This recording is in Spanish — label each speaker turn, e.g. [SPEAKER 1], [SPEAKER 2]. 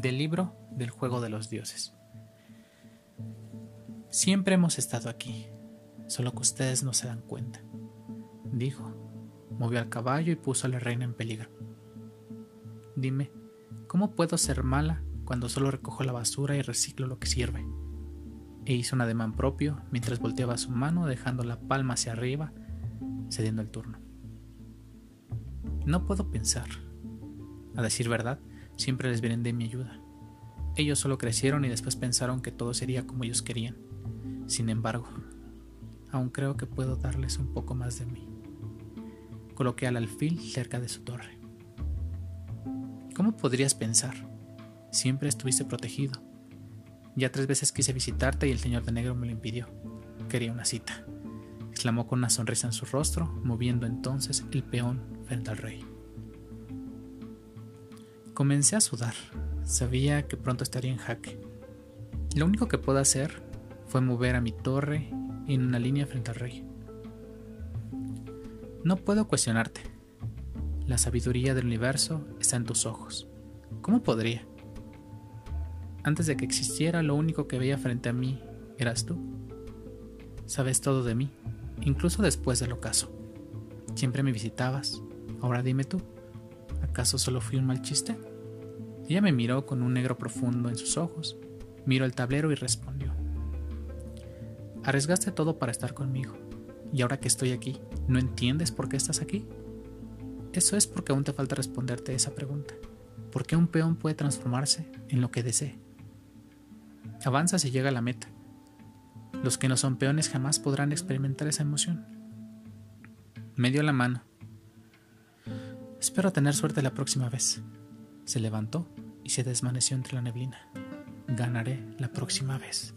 [SPEAKER 1] del libro del juego de los dioses. Siempre hemos estado aquí, solo que ustedes no se dan cuenta, dijo. Movió al caballo y puso a la reina en peligro. Dime, ¿cómo puedo ser mala cuando solo recojo la basura y reciclo lo que sirve? E hizo un ademán propio mientras volteaba su mano dejando la palma hacia arriba, cediendo el turno. No puedo pensar. A decir verdad, siempre les de mi ayuda. Ellos solo crecieron y después pensaron que todo sería como ellos querían. Sin embargo, aún creo que puedo darles un poco más de mí. Coloqué al alfil cerca de su torre. ¿Cómo podrías pensar? Siempre estuviste protegido. Ya tres veces quise visitarte y el señor de negro me lo impidió. Quería una cita. exclamó con una sonrisa en su rostro, moviendo entonces el peón frente al rey. Comencé a sudar. Sabía que pronto estaría en jaque. Lo único que puedo hacer fue mover a mi torre en una línea frente al rey. No puedo cuestionarte. La sabiduría del universo está en tus ojos. ¿Cómo podría? Antes de que existiera, lo único que veía frente a mí eras tú. Sabes todo de mí, incluso después del ocaso. Siempre me visitabas. Ahora dime tú, ¿acaso solo fui un mal chiste? Ella me miró con un negro profundo en sus ojos, miró el tablero y respondió. Arriesgaste todo para estar conmigo, y ahora que estoy aquí, ¿no entiendes por qué estás aquí? Eso es porque aún te falta responderte esa pregunta. ¿Por qué un peón puede transformarse en lo que desee? Avanza y llega a la meta. Los que no son peones jamás podrán experimentar esa emoción. Me dio la mano. Espero tener suerte la próxima vez. Se levantó y se desvaneció entre la neblina. Ganaré la próxima vez.